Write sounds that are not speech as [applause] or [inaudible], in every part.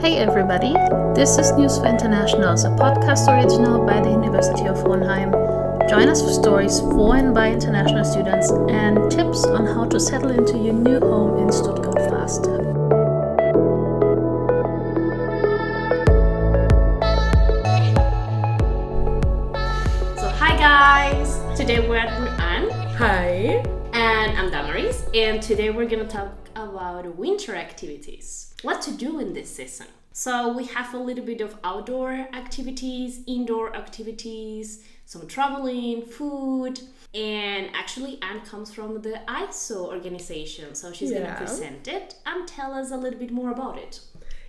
Hey everybody, this is News for Internationals, a podcast original by the University of Hohenheim. Join us for stories for and by international students and tips on how to settle into your new home in Stuttgart faster. So hi guys! Today we're at Ruan Hi. and I'm Damaris and today we're gonna talk about winter activities. What to do in this season. So we have a little bit of outdoor activities, indoor activities, some traveling, food, and actually Anne comes from the ISO organization, so she's gonna present it and tell us a little bit more about it.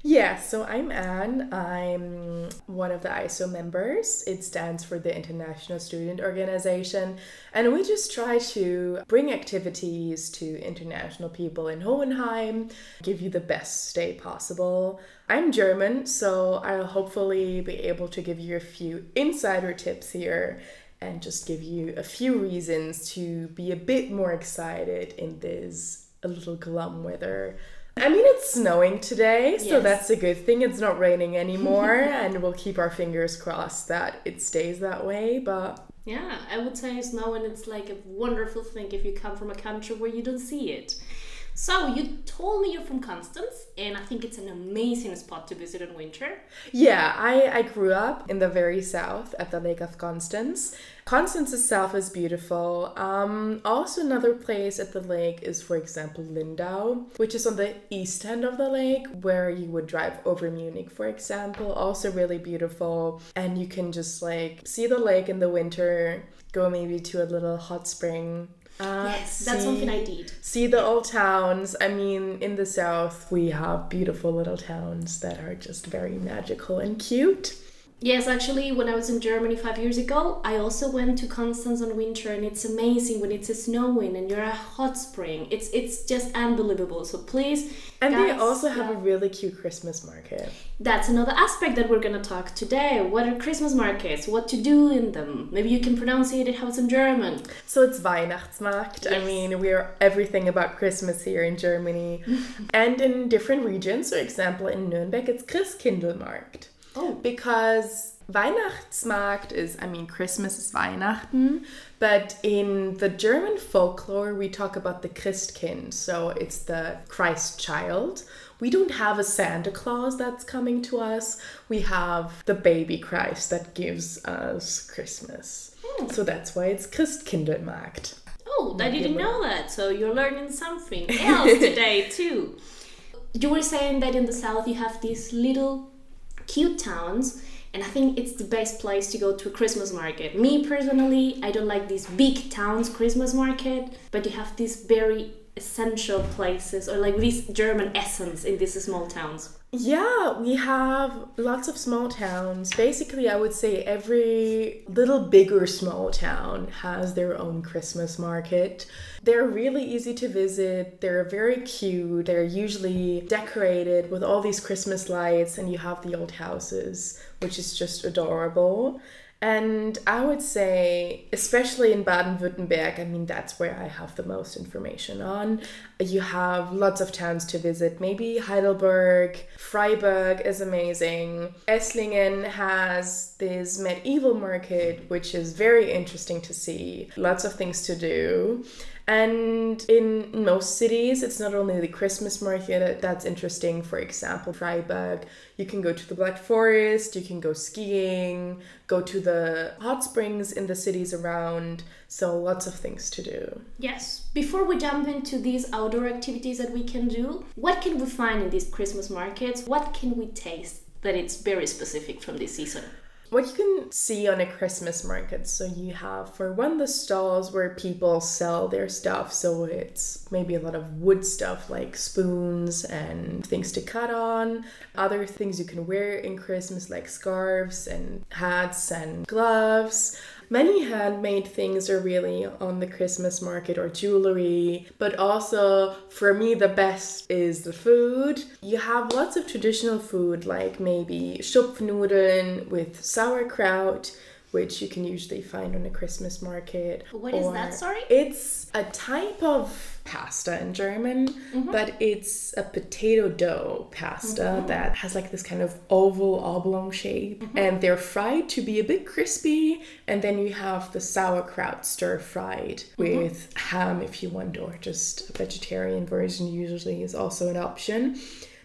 Yeah, so I'm Anne. I'm one of the ISO members. It stands for the International Student Organization. And we just try to bring activities to international people in Hohenheim, give you the best stay possible. I'm German, so I'll hopefully be able to give you a few insider tips here and just give you a few reasons to be a bit more excited in this a little glum weather. I mean, it's snowing today, so Yes. that's a good thing. It's not raining anymore, [laughs] and we'll keep our fingers crossed that it stays that way. But Yeah, I would say snow and it's like a wonderful thing if you come from a country where you don't see it. So you told me you're from Constance, and I think it's an amazing spot to visit in winter. yeah, I, I grew up in the very south at the Lake of Constance. Constance itself is beautiful. Um, also, another place at the lake is, for example, Lindau, which is on the east end of the lake, where you would drive over Munich, for example. Also, really beautiful. And you can just like see the lake in the winter, go maybe to a little hot spring. Uh, Yes, that's see- something I did. see the old towns. I mean, in the south, we have beautiful little towns that are just very magical and cute. Yes, actually, when I was in Germany five years ago, I also went to Constance on winter, and it's amazing when it's snowing and you're a hot spring. It's it's just unbelievable. So please, And they also have yeah. a really cute Christmas market. That's another aspect that we're gonna talk today. What are Christmas markets? What to do in them? Maybe you can pronounce it how it's in German. So it's Weihnachtsmarkt. I mean, we're everything about Christmas here in Germany. [laughs] and in different regions, for example, in Nuremberg, it's Christkindlmarkt. Oh. Because Weihnachtsmarkt is, I mean, Christmas is Weihnachten, but in the German folklore, we talk about the Christkind, so it's the Christ child. We don't have a Santa Claus that's coming to us. We have the baby Christ that gives us Christmas. Hmm. So that's why it's Christkindlmarkt. Oh, I didn't know that. So you're learning something else [laughs] today too. You were saying that in the south you have these little cute towns, and I think it's the best place to go to a Christmas market. Me personally, I don't like these big towns Christmas market, but you have this very essential places or like this German essence in these small towns. Yeah, we have lots of small towns. Basically, I would say every little bigger small town has their own Christmas market. They're really easy to visit. They're very cute. They're usually decorated with all these Christmas lights, and you have the old houses, which is just adorable. And I would say, especially in Baden Württemberg, I mean, that's where I have the most information on. You have lots of towns to visit. Maybe Heidelberg, Freiburg is amazing. Esslingen has this medieval market, which is very interesting to see. Lots of things to do. And in most cities, it's not only the Christmas market that's interesting. For example, Freiburg, you can go to the Black Forest, you can go skiing, go to the hot springs in the cities around. So, lots of things to do. Yes. Before we jump into these outdoor activities that we can do, what can we find in these Christmas markets? What can we taste that it's very specific from this season? What you can see on a Christmas market, so you have for one the stalls where people sell their stuff, so it's maybe a lot of wood stuff like spoons and things to cut on, other things you can wear in Christmas like scarves and hats and gloves. Many handmade things are really on the Christmas market or jewelry, but also for me, the best is the food. You have lots of traditional food like maybe Schupfnudeln with sauerkraut, which you can usually find on a Christmas market. What is that, sorry? It's a type of pasta in German, mm-hmm. but it's a potato dough pasta mm-hmm. that has like this kind of oval oblong shape. Mm-hmm. And they're fried to be a bit crispy. And then you have the sauerkraut stir fried with ham if you want, or just a vegetarian version usually is also an option.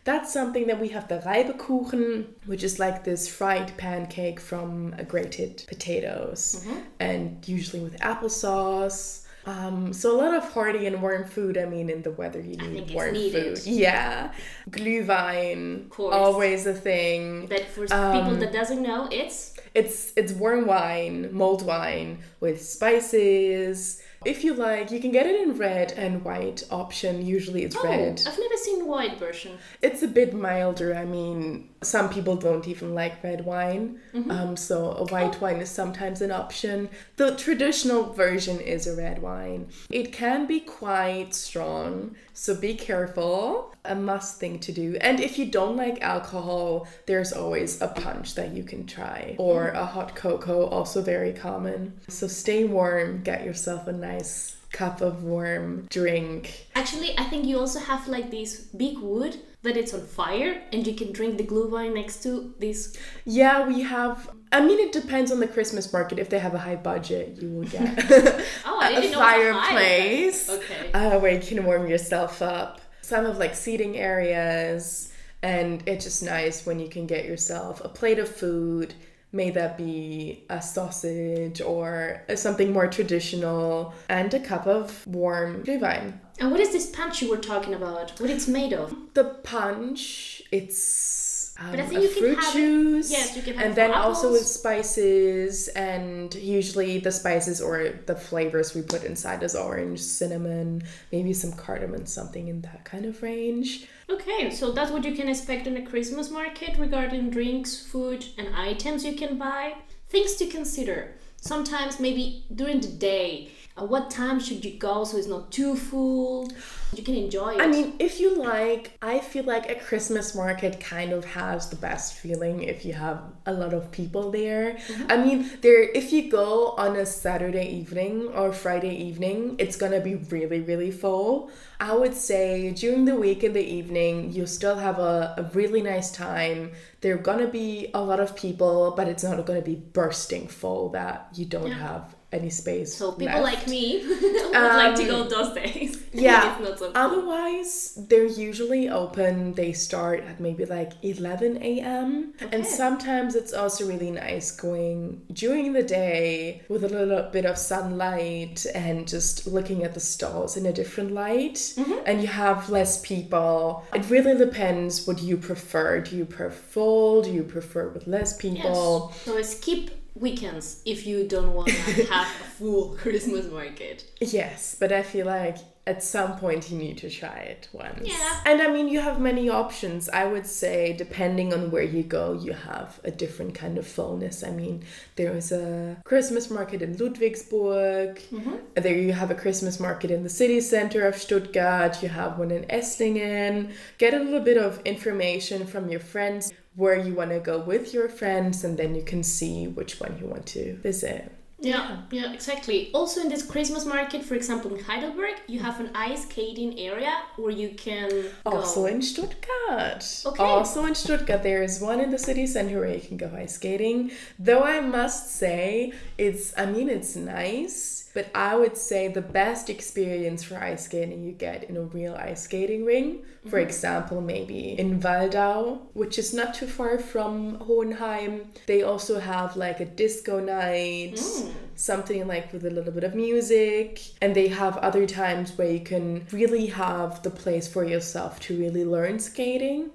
That's something that we have the Reibekuchen, which is like this fried pancake from grated potatoes, and usually with applesauce. Um, so a lot of hearty and warm food. I mean, in the weather, you need warm food. Yeah, glühwein, always a thing. But for Um, people that doesn't know, it's It's it's warm wine, mulled wine with spices. If you like, you can get it in red and white option. Usually it's oh, red. I've never seen white version. It's a bit milder. I mean, some people don't even like red wine, um, so a white wine is sometimes an option. The traditional version is a red wine. It can be quite strong, so be careful. A must thing to do. And if you don't like alcohol, there's always a punch that you can try, or a hot cocoa, also very common. So stay warm. Get yourself a nice cup of warm drink. Actually, I think you also have like this big wood that it's on fire, and you can drink the glühwein next to this. Yeah, we have. I mean, it depends on the Christmas market. If they have a high budget, you will get [laughs] Oh, [laughs] a didn't know it was fireplace Okay. uh, where you can warm yourself up. Some have like seating areas, and it's just nice when you can get yourself a plate of food. May that be a sausage or something more traditional, and a cup of warm glühwein. And what is this punch you were talking about? What it's made of? The punch, it's um, But I think you can fruit have it- juice. yes, you can have and then also with spices, and usually the spices or the flavors we put inside is orange, cinnamon, maybe some cardamom, something in that kind of range. Okay, so that's what you can expect on a Christmas market regarding drinks, food, and items you can buy. Things to consider. Sometimes, maybe during the day, at what time should you go so it's not too full? You can enjoy it. I mean, if you like, I feel like a Christmas market kind of has the best feeling if you have a lot of people there. Mm-hmm. I mean, there if you go on a Saturday evening or Friday evening, it's gonna be really, really full. I would say during the week in the evening, you still have a, a really nice time. There are gonna be a lot of people, but it's not gonna be bursting full that you don't Yeah. have any space. so people left. like me [laughs] would like to Um, go those days. [laughs] Yeah. so. Otherwise, they're usually open. They start at maybe like 11 a.m. And sometimes it's also really nice going during the day with a little bit of sunlight and just looking at the stalls in a different light. Mm-hmm. And you have less people. It really depends what you prefer. Do you prefer full? Do you prefer with less people? Yes. So skip weekends if you don't want to [laughs] have a full Christmas market. Yes, but I feel like at some point you need to try it once. Yeah. And I mean, you have many options. I would say, depending on where you go, you have a different kind of fullness. I mean, there is a Christmas market in Ludwigsburg. Mm-hmm. There you have a Christmas market in the city center of Stuttgart. You have one in Esslingen. Get a little bit of information from your friends where you want to go with your friends, and then you can see which one you want to visit. Yeah, yeah, exactly. Also, in this Christmas market, for example, in Heidelberg, you have an ice skating area where you can go. Also in Stuttgart. Okay. Also in Stuttgart, there is one in the city center where you can go ice skating. Though I must say, it's, I mean, it's nice, but I would say the best experience for ice skating you get in a real ice skating ring. For mm-hmm. example, maybe in Waldau, which is not too far from Hohenheim. They also have like a disco night mm. something like with a little bit of music and they have other times where you can really have the place for yourself to really learn skating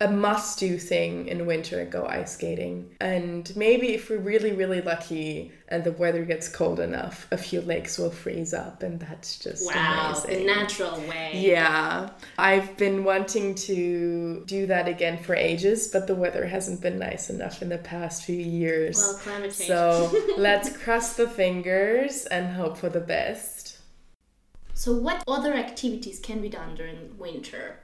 a must do thing in winter go ice skating and maybe if we're really really lucky and the weather gets cold enough a few lakes will freeze up and that's just Wow, amazing the natural way. yeah, I've been wanting to do that again for ages, but the weather hasn't been nice enough in the past few years. Well, climate change. So [laughs] let's cross the fingers and hope for the best. So, what other activities can be done during winter?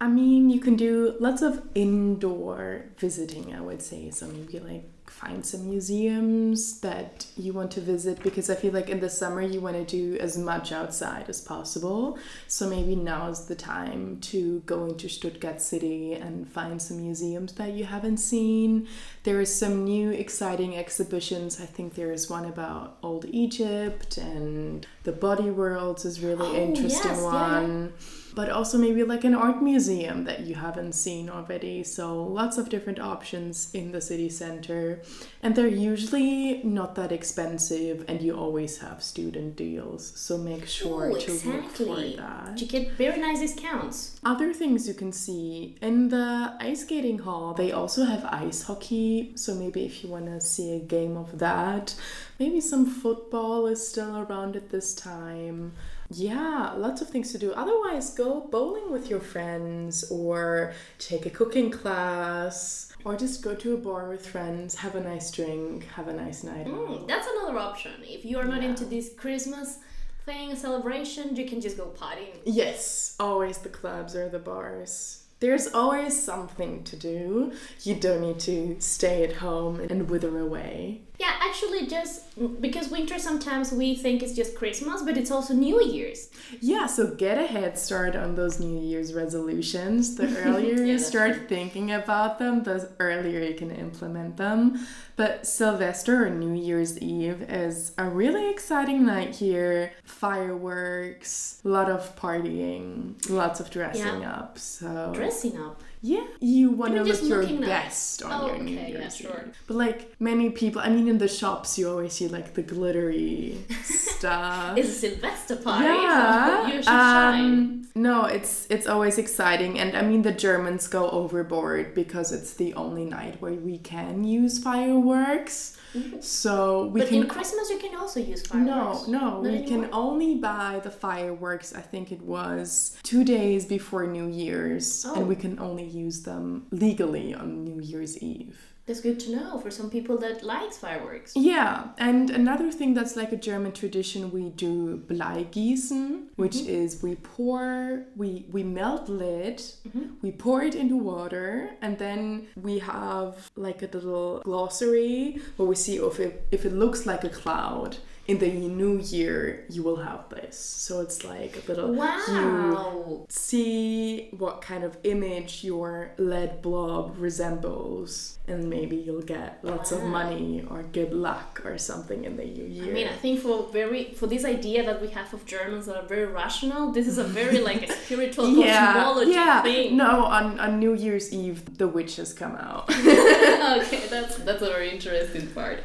I mean, you can do lots of indoor visiting, I would say. So maybe like find some museums that you want to visit because I feel like in the summer you want to do as much outside as possible. So maybe now is the time to go into Stuttgart City and find some museums that you haven't seen. There is some new exciting exhibitions. I think there is one about old Egypt and the body worlds is really Oh, interesting yes, yeah, one but also maybe like an art museum that you haven't seen already. So lots of different options in the city center. And they're usually not that expensive and you always have student deals. So make sure Oh, to look for exactly. that. You get very nice discounts. Other things you can see in the ice skating hall, they also have ice hockey. So maybe if you want to see a game of that, maybe some football is still around at this time. Yeah, lots of things to do. Otherwise, go bowling with your friends or take a cooking class or just go to a bar with friends, have a nice drink, have a nice night. Mm, that's another option. If you are not Yeah. into this Christmas thing, celebration, you can just go partying. Yes, always the clubs or the bars. There's always something to do. You don't need to stay at home and wither away. Yeah, actually, just because winter sometimes we think it's just Christmas, but it's also New Year's. Yeah, so get a head start on those New Year's resolutions. The [laughs] earlier Yeah, you start true. thinking about them, the earlier you can implement them. But Silvester or New Year's Eve is a really exciting night here. Fireworks, a lot of partying, lots of dressing Yeah. up. So Dressing up. Yeah, you want to look your looking nice. best on Oh, your New okay, yeah, Year's sure. Eve. But like many people, I mean, in the shops, you always see like the glittery stuff. [laughs] It's a Silvester party. yeah, [laughs] you should shine. um, no, it's it's always exciting, and I mean the Germans go overboard because it's the only night where we can use fireworks. So we But can in Christmas, you can also use fireworks. no, Not we can only buy the fireworks. I think it was two days before New Year's, Oh. and we can only use them legally on New Year's Eve. That's good to know for some people that likes fireworks. Yeah, and another thing that's like a German tradition, we do Bleigießen, which Mm-hmm. is we pour, we we melt lead, Mm-hmm. we pour it into water, and then we have like a little glossary where we see if it if it looks like a cloud. In the new year, you will have this. So it's like a little. You Wow. see what kind of image your lead blob resembles, and maybe you'll get lots of money or good luck or something in the new year. I mean, I think for very for this idea that we have of Germans that are very rational, this is a very like a spiritual [laughs] cosmology yeah. thing. No, on, on New Year's Eve, the witches come out. [laughs] okay, that's that's a very interesting part.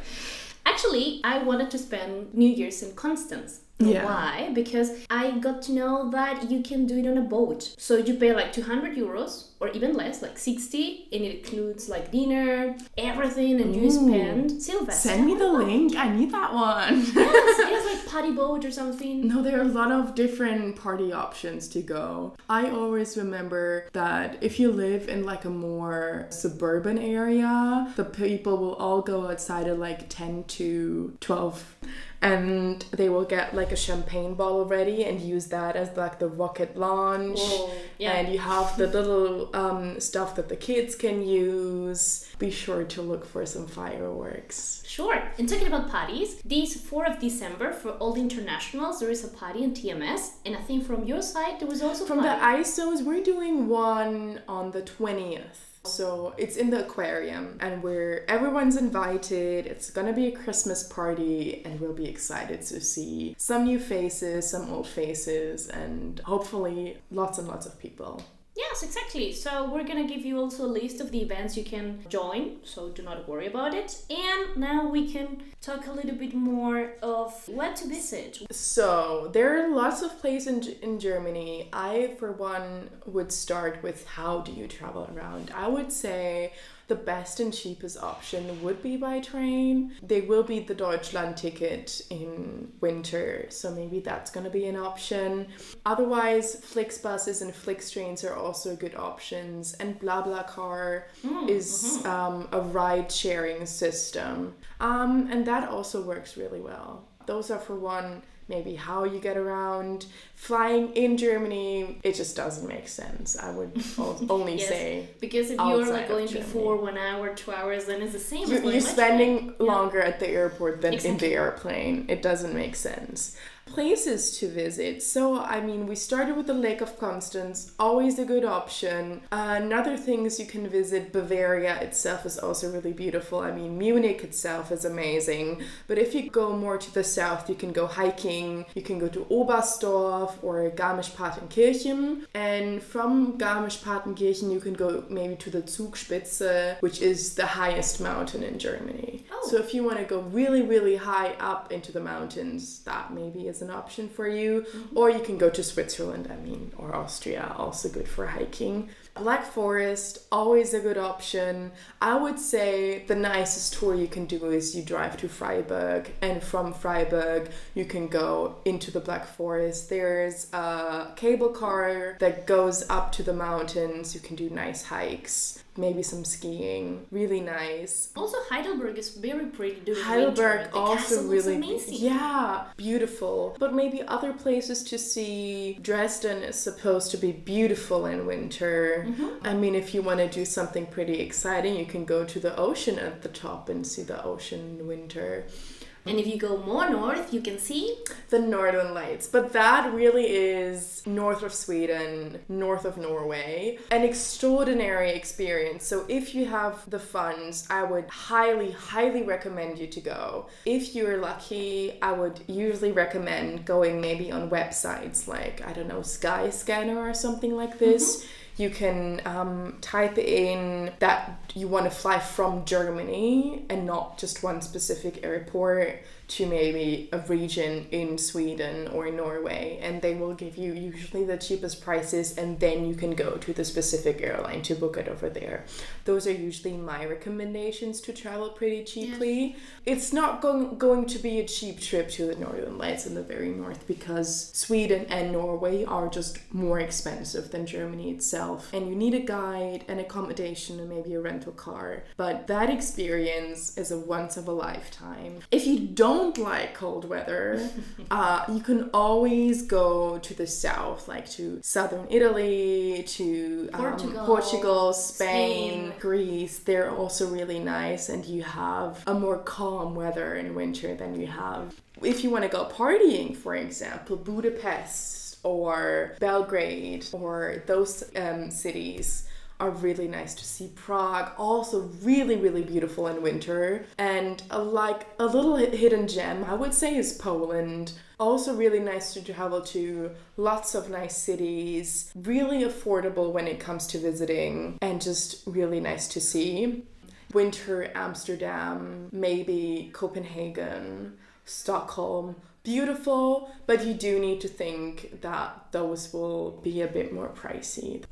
Actually, I wanted to spend New Year's in Constance. Yeah. Why? Because I got to know that you can do it on a boat. So you pay like 200 euros or even less, like 60, and it includes like dinner, everything, and you spend Silvester. Send me the link. I need that one. Yes, [laughs] yes, like party boat or something. No, there are a lot of different party options to go. I always remember that if you live in like a more suburban area, the people will all go outside at like 10 to 12 and they will get like a champagne bottle ready and use that as like the rocket launch. Whoa, yeah. And you have the little um, stuff that the kids can use. Be sure to look for some fireworks. Sure. And talking about parties, this 4th of December for all the internationals, there is a party in TMS, and I think from your side there was also From party. the ISOs, we're doing one on the 20th. So it's in the aquarium and we're everyone's invited. It's gonna be a Christmas party and we'll be excited to see some new faces, some old faces, and hopefully lots and lots of people. Yes, exactly. So we're gonna give you also a list of the events you can join, so do not worry about it. And now we can talk a little bit more of what to visit. So there are lots of places in, in Germany. I, for one, would start with how do you travel around? I would say the best and cheapest option would be by train. There will be the Deutschland ticket in winter, so maybe that's going to be an option. Otherwise, Flixbuses and Flixtrains are also good options, and BlaBlaCar is um, a ride sharing system, um, and that also works really well. Those are for one maybe how you get around. flying in Germany, it just doesn't make sense. I would [laughs] only Yes, say Because if you're like going before one hour, two hours, then it's the same. you're, you're spending away. Yeah. longer at the airport than in the airplane. It doesn't make sense. Places to visit. So, I mean, we started with the Lake of Constance, always a good option. Uh, another things you can visit, Bavaria itself is also really beautiful. I mean, Munich itself is amazing. But if you go more to the south, you can go hiking, you can go to Oberstdorf or Garmisch-Partenkirchen. And from Garmisch-Partenkirchen, you can go maybe to the Zugspitze, which is the highest mountain in Germany. Oh. So if you want to go really, really high up into the mountains, that maybe is an option for you. Mm-hmm. Or you can go to Switzerland, I mean, or Austria, also good for hiking. Black Forest, always a good option. I would say the nicest tour you can do is you drive to Freiburg, and from Freiburg, you can go into the Black Forest. There's a cable car that goes up to the mountains. You can do nice hikes, maybe some skiing. Really nice. Also, Heidelberg is very pretty during winter. Heidelberg The also really amazing. yeah beautiful but maybe other places to see Dresden is supposed to be beautiful in winter Mm-hmm. I mean if you want to do something pretty exciting you can go to the ocean at the top and see the ocean in winter And if you go more north, you can see the northern lights. But that really is north of sweden north of norway. An extraordinary experience. So if you have the funds i would highly highly recommend you to go. If you're lucky i would usually recommend going maybe on websites like i don't know skyscanner or something like this mm-hmm. You can um, type in that you want to fly from Germany and not just one specific airport to maybe a region in Sweden or Norway, and they will give you usually the cheapest prices, and then you can go to the specific airline to book it over there. Those are usually my recommendations to travel pretty cheaply. It's not going, going to be a cheap trip to the Northern Lights in the very north because Sweden and Norway are just more expensive than Germany itself, and you need a guide, an accommodation, and maybe a rental car. But that experience is a once of a lifetime. If you don't like cold weather, [laughs] uh, you can always go to the south, like to southern Italy, to um, Portugal, Portugal, Spain, Spain. Greece. They're also really nice, and you have a more calm weather in winter than you have. If you want to go partying, for example, Budapest or Belgrade or those um, cities are really nice to see. Prague also really really beautiful in winter and uh, like a little hidden gem I would say is Poland. Also really nice to travel to, lots of nice cities, really affordable when it comes to visiting and just really nice to see. Winter Amsterdam, maybe Copenhagen, Stockholm. Beautiful, but you do need to think that those will be a bit more pricey.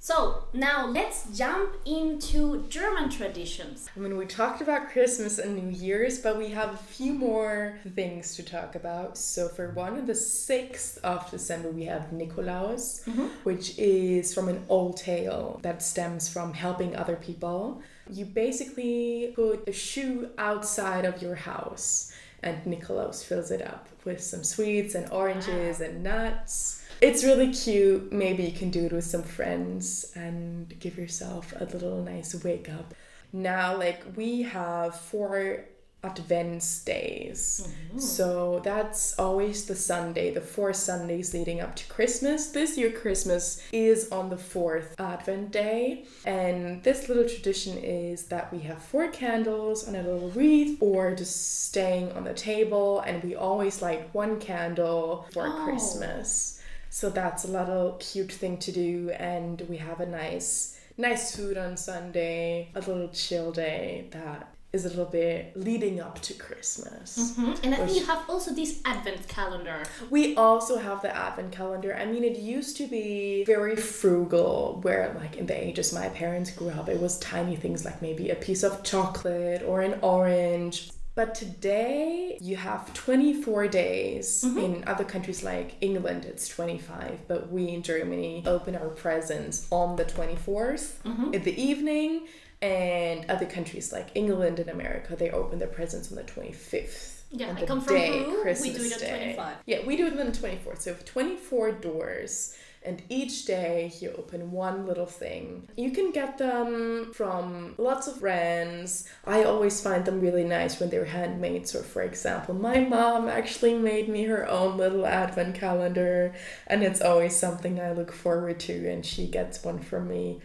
So now let's jump into German traditions. I mean, we talked about Christmas and New Year's, but we have a few more things to talk about. So, for one, on the 6th of December, we have Nikolaus, mm-hmm. which is from an old tale that stems from helping other people. You basically put a shoe outside of your house, and Nikolaus fills it up with some sweets and oranges and nuts. It's really cute. Maybe you can do it with some friends and give yourself a little nice wake up. Now, like we have four Advents days. Mm-hmm. So that's always the Sunday, the four Sundays leading up to Christmas. This year, Christmas is on the fourth Advent day. And this little tradition is that we have four candles on a little wreath or just staying on the table, and we always light one candle for Oh. Christmas. So that's a little cute thing to do, and we have a nice, nice food on Sunday, a little chill day that is a little bit leading up to Christmas. Mm-hmm. And I think you have also this advent calendar. We also have the advent calendar. I mean, it used to be very frugal, where, like, in the ages my parents grew up, it was tiny things like maybe a piece of chocolate or an orange. But today you have 24 days. Mm-hmm. In other countries like England, it's 25. But we in Germany open our presents on the 24th mm-hmm. in the evening. And other countries like England and America, they open their presents on the 25th. Yeah, I come from day, Peru. We do it on Day. 25. Yeah, we do it on the 24th. So 24 doors. And each day you open one little thing. You can get them from lots of brands. I always find them really nice when they're handmade. So, for example, my mom actually made me her own little advent calendar, and it's always something I look forward to, and she gets one for me.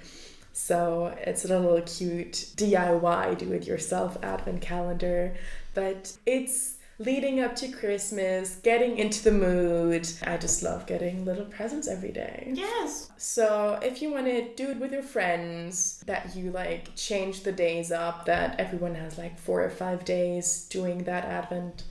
So it's a little cute DIY do it yourself advent calendar, but it's leading up to Christmas, getting into the mood. I just love getting little presents every day. Yes. So if you want to do it with your friends, that you like change the days up, that everyone has like four or five days doing that advent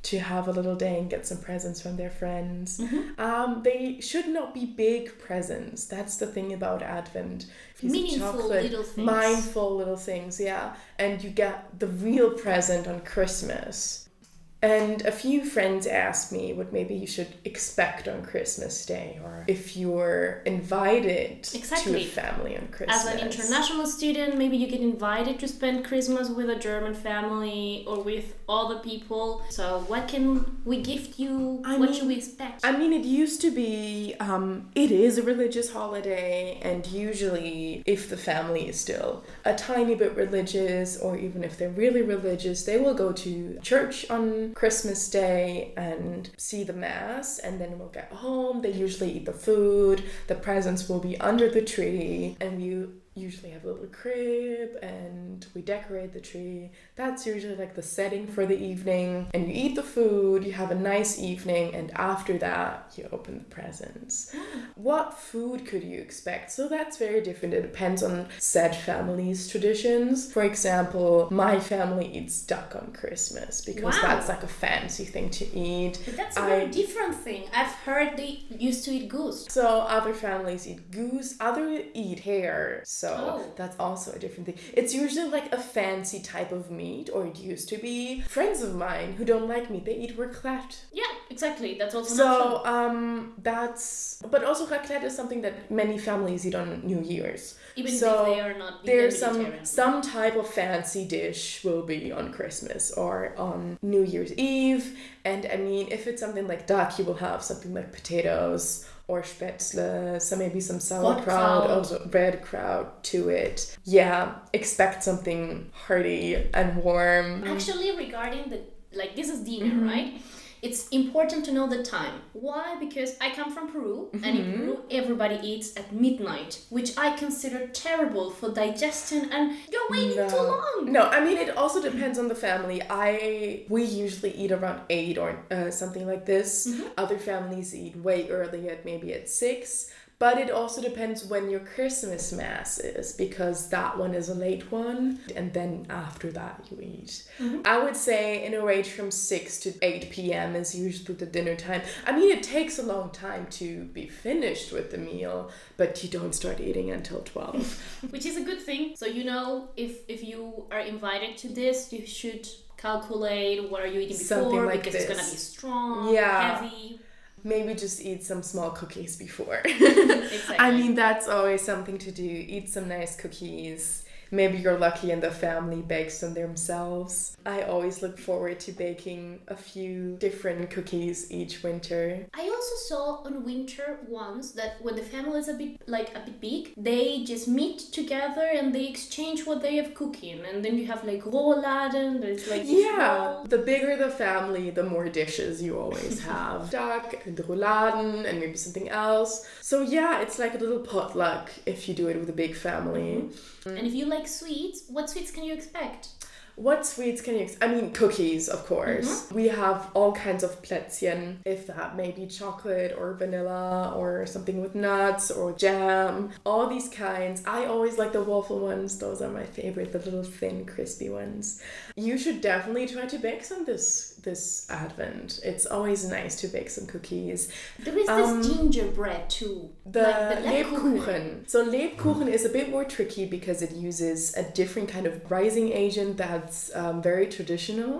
to have a little day and get some presents from their friends. Um, they should not be big presents. That's the thing about Advent. Meaningful little things. Mindful little things, yeah. And you get the real present on Christmas. And a few friends asked me what maybe you should expect on Christmas Day or if you're invited to a family on Christmas. As an international student, maybe you get invited to spend Christmas with a German family or with other people. So, what can we gift you? I what mean- should we expect? I mean, it used to be, um, it is a religious holiday, and usually, if the family is still a tiny bit religious, or even if they're really religious, they will go to church on Christmas Day and see the Mass, and then we'll get home. They usually eat the food, the presents will be under the tree, and we usually have a little crib and we decorate the tree. That's usually like the setting for the evening. And you eat the food, you have a nice evening, and after that, you open the presents. Hmm. what food could you expect? So that's very different. It depends on said family's traditions. For example, my family eats duck on Christmas because Wow. that's like a fancy thing to eat. But that's a I- very different thing. I've heard they used to eat goose. So other families eat goose, other eat hare. So Oh. that's also a different thing. It's usually like a fancy type of meat, or it used to be. Friends of mine who don't like meat, they eat raclette. Yeah, exactly. That's also So um, that's. But also raclette is something that many families eat on New Year's. Even so if they are not There's some some type of fancy dish will be on Christmas or on New Year's Eve, and I mean if it's something like duck, you will have something like potatoes or spätzle, so maybe some sauerkraut, also red kraut to it. Yeah, expect something hearty and warm. Actually, regarding the like, this is dinner, Mm-hmm. right? It's important to know the time. Why? Because I come from Peru, and in Mm-hmm. Peru, everybody eats at midnight, which I consider terrible for digestion, and you're waiting too long. No, I mean it also depends on the family. I we usually eat around eight or uh, something like this. Mm-hmm. Other families eat way earlier, maybe at six. But it also depends when your Christmas mass is, because that one is a late one, and then after that you eat. Mm-hmm. I would say in a range from six to eight p.m. is usually the dinner time. I mean, it takes a long time to be finished with the meal, but you don't start eating until twelve. [laughs] which is a good thing. So you know if if you are invited to this, you should calculate what are you eating before like because it's gonna be strong, Yeah. heavy. Maybe just eat some small cookies before. [laughs] Exactly. I mean, that's always something to do. Eat some nice cookies. Maybe you're lucky and the family bakes them themselves. I always look forward to baking a few different cookies each winter. I also saw on winter ones that when the family is a bit like a bit big, they just meet together and they exchange what they have cooking, and then you have like rouladen. There's like Yeah, the bigger the family, the more dishes you always [laughs] have. Duck and rouladen and maybe something else. So yeah, it's like a little potluck if you do it with a big family. Mm-hmm. Mm-hmm. And if you like sweets, what sweets can you expect? What sweets can you? Ex- I mean, cookies, of course. Mm-hmm. We have all kinds of plätzchen, if that may be chocolate or vanilla or something with nuts or jam. All these kinds. I always like the waffle ones. Those are my favorite, the little thin, crispy ones. You should definitely try to bake some this this Advent. It's always nice to bake some cookies. There is Um, this gingerbread too. The, like the Lebkuchen. So Lebkuchen is a bit more tricky because it uses a different kind of rising agent that's um, very traditional.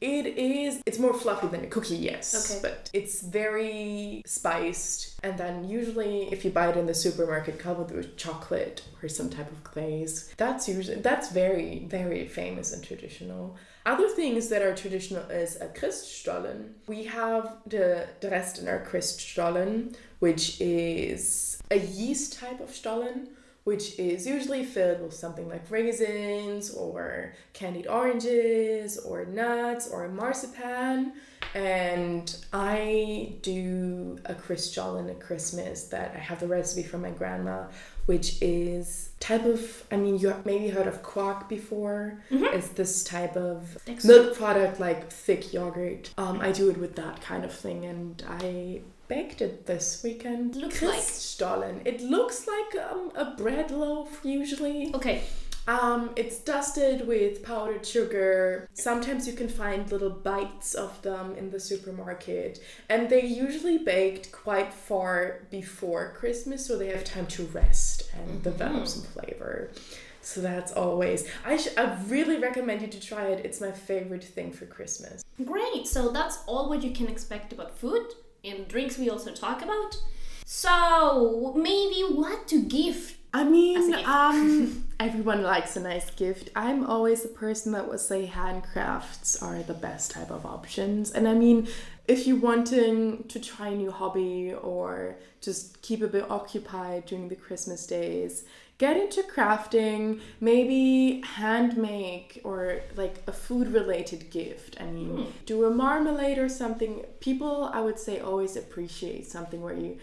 It is. It's more fluffy than a cookie, yes, Okay. but it's very spiced. And then usually, if you buy it in the supermarket, covered with chocolate or some type of glaze. That's usually that's very very famous and traditional. Other things that are traditional is a Christstollen. We have the Dresdner Christstollen, which is a yeast type of Stollen, which is usually filled with something like raisins or candied oranges or nuts or marzipan. And I do a Christstollen at Christmas that I have the recipe from my grandma, which is type of I mean you have maybe heard of quark before. It's this type of milk product like thick yogurt. Um, I do it with that kind of thing and I baked it this weekend. Looks like- Christstollen. It looks like um, a bread loaf usually. Okay. Um, it's dusted with powdered sugar. Sometimes you can find little bites of them in the supermarket, and they're usually baked quite far before Christmas, so they have time to rest and develop some flavor. So that's always. I sh- I really recommend you to try it. It's my favorite thing for Christmas. Great. So that's all what you can expect about food and drinks. We also talk about. So maybe what to gift. I mean, gift. um, [laughs] everyone likes a nice gift. I'm always the person that would say handcrafts are the best type of options. And I mean, if you're wanting to try a new hobby or just keep a bit occupied during the Christmas days, get into crafting, maybe hand make or like a food related gift. I mean, hmm. do a marmalade or something. People, I would say, always appreciate something where you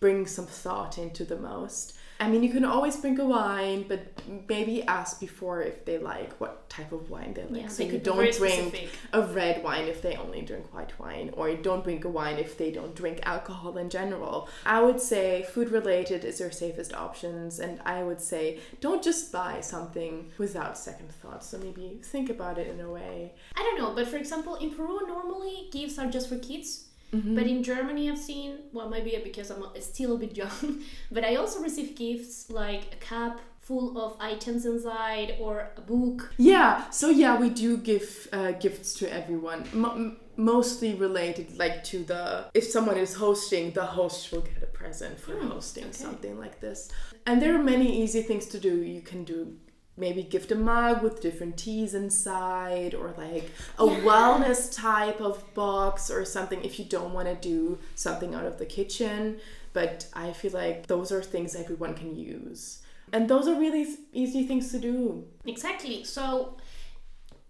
bring some thought into the most. I mean, you can always bring a wine, but maybe ask before if they like what type of wine they like. Yeah, so they you don't drink a red wine if they only drink white wine, or you don't drink a wine if they don't drink alcohol in general. I would say food related is your safest options, and I would say don't just buy something without second thoughts. So maybe think about it in a way. I don't know, but for example, in Peru, normally gifts are just for kids. Mm-hmm. But in Germany, I've seen, well, maybe because I'm still a bit young, [laughs] but I also receive gifts like a cup full of items inside or a book. Yeah, so yeah, we do give uh, gifts to everyone. M- mostly related like to the if someone is hosting, the host will get a present for hosting something like this. And there are many easy things to do. You can do maybe gift a mug with different teas inside or like a wellness type of box or something if you don't want to do something out of the kitchen but i feel like those are things everyone can use and those are really easy things to do Exactly. So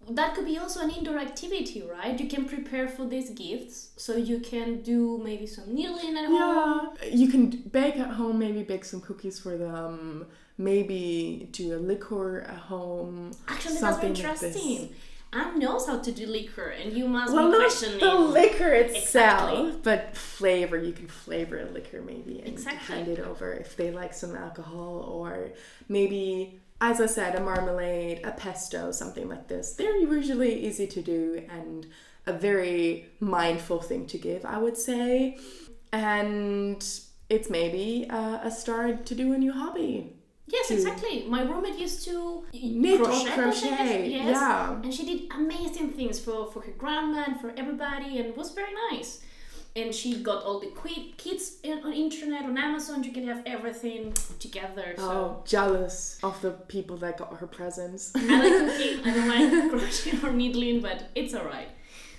that could be also an indoor activity, right? You can prepare for these gifts, so you can do maybe some kneeling at home. Yeah, you can bake at home. Maybe bake some cookies for them. Maybe do a liquor at home. Actually, something that's very like interesting. Anne knows how to do liquor, and you must Well, be questioning. the liquor itself, Exactly. but flavor. You can flavor a liquor maybe and Exactly. hand it over if they like some alcohol, or maybe, as I said, a marmalade, a pesto, something like this. They're usually easy to do and a very mindful thing to give, I would say. And it's maybe a start to do a new hobby. Yes, to- exactly. My roommate used to Knit or crochet, crochet, yes. yeah. And she did amazing things for, for her grandma and for everybody, and was very nice. And she got all the qui- kits on internet on Amazon. You can have everything together. So Oh, jealous of the people that got her presents. I like cooking. I [laughs] don't like crocheting or needling, but it's alright.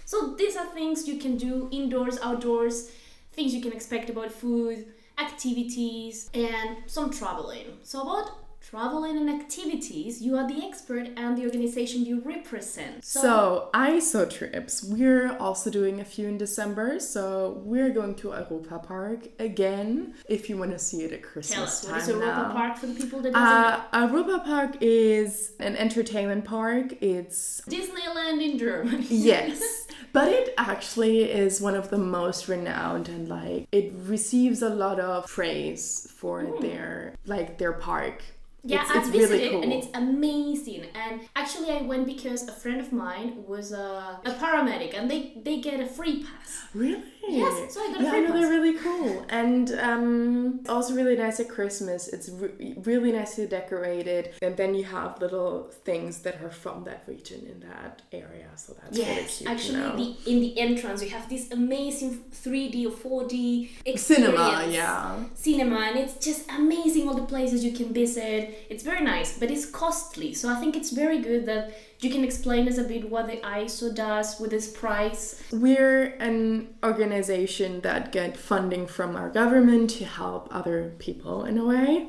So these are things you can do indoors, outdoors, things you can expect about food, activities, and some traveling. So about traveling and activities, you are the expert and the organization you represent. So, ISO trips. We're also doing a few in December. So, we're going to Europa Park again if you want to see it at Christmas tell us time what is Europa now. Park for the people that doesn't Uh, Europa Park is an entertainment park. It's. Disneyland in Germany. [laughs] yes, but it actually is one of the most renowned and like it receives a lot of praise for their like their park. Yeah, it's, I've it's visited really cool. and it's amazing. And actually, I went because a friend of mine was a, a paramedic, and they they get a free pass. really Yes, so I got a yeah, no, they're really cool, and um, also really nice at Christmas. It's re- really nicely decorated, and then you have little things that are from that region in that area. So that's really Yes, cute. to actually, the, in the entrance you have this amazing 3D or 4D experience. cinema, yeah. Cinema, and it's just amazing all the places you can visit. It's very nice, but it's costly. So I think it's very good that you can explain us a bit what the ISO does with this price. We're an organization that get funding from our government to help other people in a way.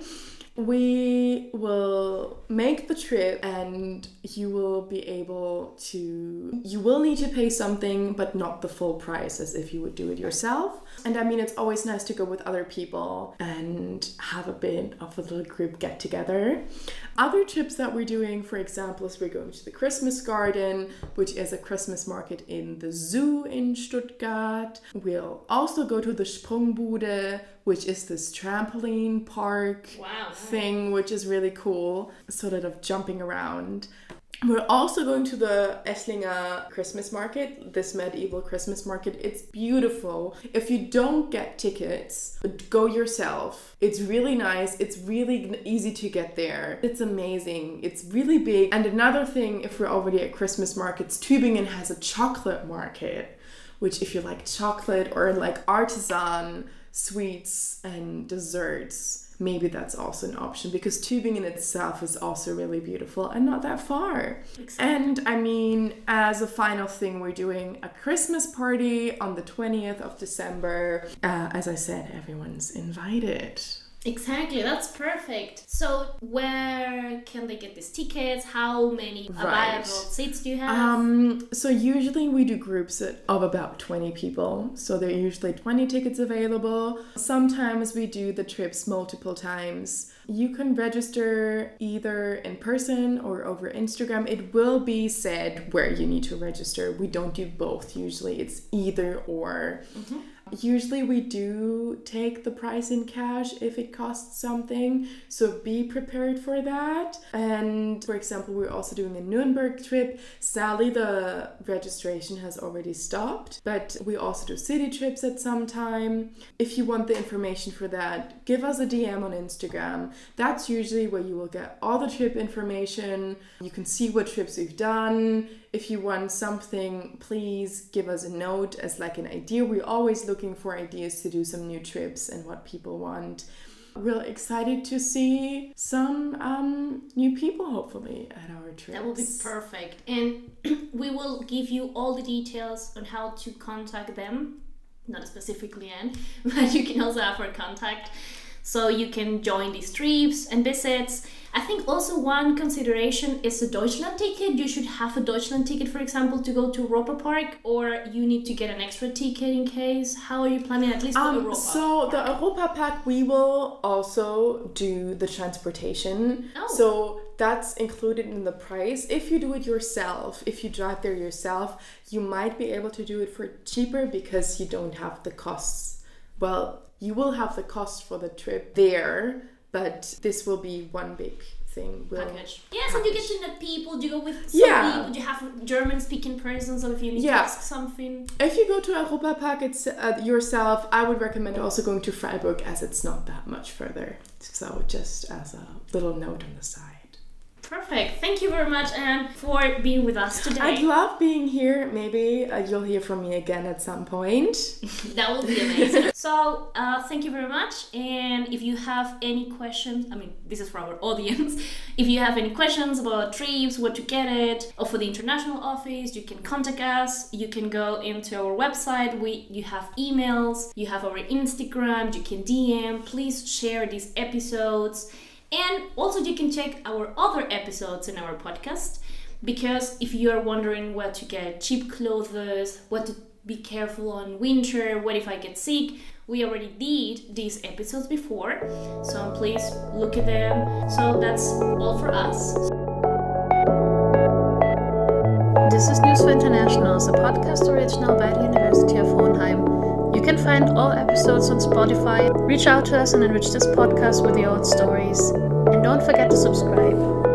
We will make the trip and you will be able to you will need to pay something but not the full price as if you would do it yourself. And I mean it's always nice to go with other people and have a bit of a little group get together. Other trips that we're doing, for example, is we're going to the Christmas Garden, which is a Christmas market in the zoo in Stuttgart. We'll also go to the Sprungbude, which is this trampoline park Wow. thing, which is really cool, sort of jumping around. We're also going to the Esslinger Christmas market, this medieval Christmas market. It's beautiful. If you don't get tickets, go yourself. It's really nice. It's really easy to get there. It's amazing. It's really big. And another thing, if we're already at Christmas markets, Tübingen has a chocolate market, which, if you like chocolate or like artisan sweets and desserts, maybe that's also an option because Tübingen itself is also really beautiful and not that far. And I mean, as a final thing, we're doing a Christmas party on the 20th of December. Uh, as I said, everyone's invited. Exactly, that's perfect. So, where can they get these tickets? How many Right. available seats do you have? Um, so usually we do groups of about 20 people. So there are usually 20 tickets available. Sometimes we do the trips multiple times. You can register either in person or over Instagram. It will be said where you need to register. We don't do both usually. It's either or. Usually we do take the price in cash if it costs something, so be prepared for that. And for example, we're also doing a Nuremberg trip. Sadly, the registration has already stopped, but we also do city trips at some time. If you want the information for that, give us a DM on Instagram. That's usually where you will get all the trip information. You can see what trips we've done. If you want something, please give us a note as like an idea. We're always looking for ideas to do some new trips and what people want. Real excited to see some um, new people hopefully at our trips. That will be perfect. And [clears throat] we will give you all the details on how to contact them. Not specifically Anne, [laughs] but you can also have her contact. So you can join these trips and visits. I think also one consideration is a Deutschland ticket. You should have a Deutschland ticket, for example, to go to Europa Park, or you need to get an extra ticket in case. How are you planning at least for Um, Europa? so the Europa Park, we will also do the transportation. Oh. So that's included in the price. If you do it yourself, if you drive there yourself, you might be able to do it for cheaper because you don't have the costs. Well, you will have the cost for the trip there, but this will be one big thing. We'll package. Yes, and you get package. to know people. You go with some Yeah. people. You have German speaking persons, so if you need Yeah. to ask something. If you go to Europa Park it's, uh, yourself, I would recommend also going to Freiburg as it's not that much further. So just as a little note on the side. Perfect. Thank you very much, Anne, for being with us today. I'd love being here. Maybe uh, you'll hear from me again at some point. [laughs] that would be amazing. [laughs] so, uh, thank you very much. And if you have any questions, I mean, this is for our [laughs] audience. If you have any questions about trips, where to get it, or for the international office, you can contact us. You can go into our website. We you have emails. You have our Instagram. You can DM. Please share these episodes. And also, you can check our other episodes in our podcast because if you are wondering where to get cheap clothes, what to be careful on winter, what if I get sick, we already did these episodes before, so please look at them. So that's all for us. This is News for Internationals, a podcast original by the University of can find all episodes on Spotify. Reach out to us and enrich this podcast with your own stories. And don't forget to subscribe.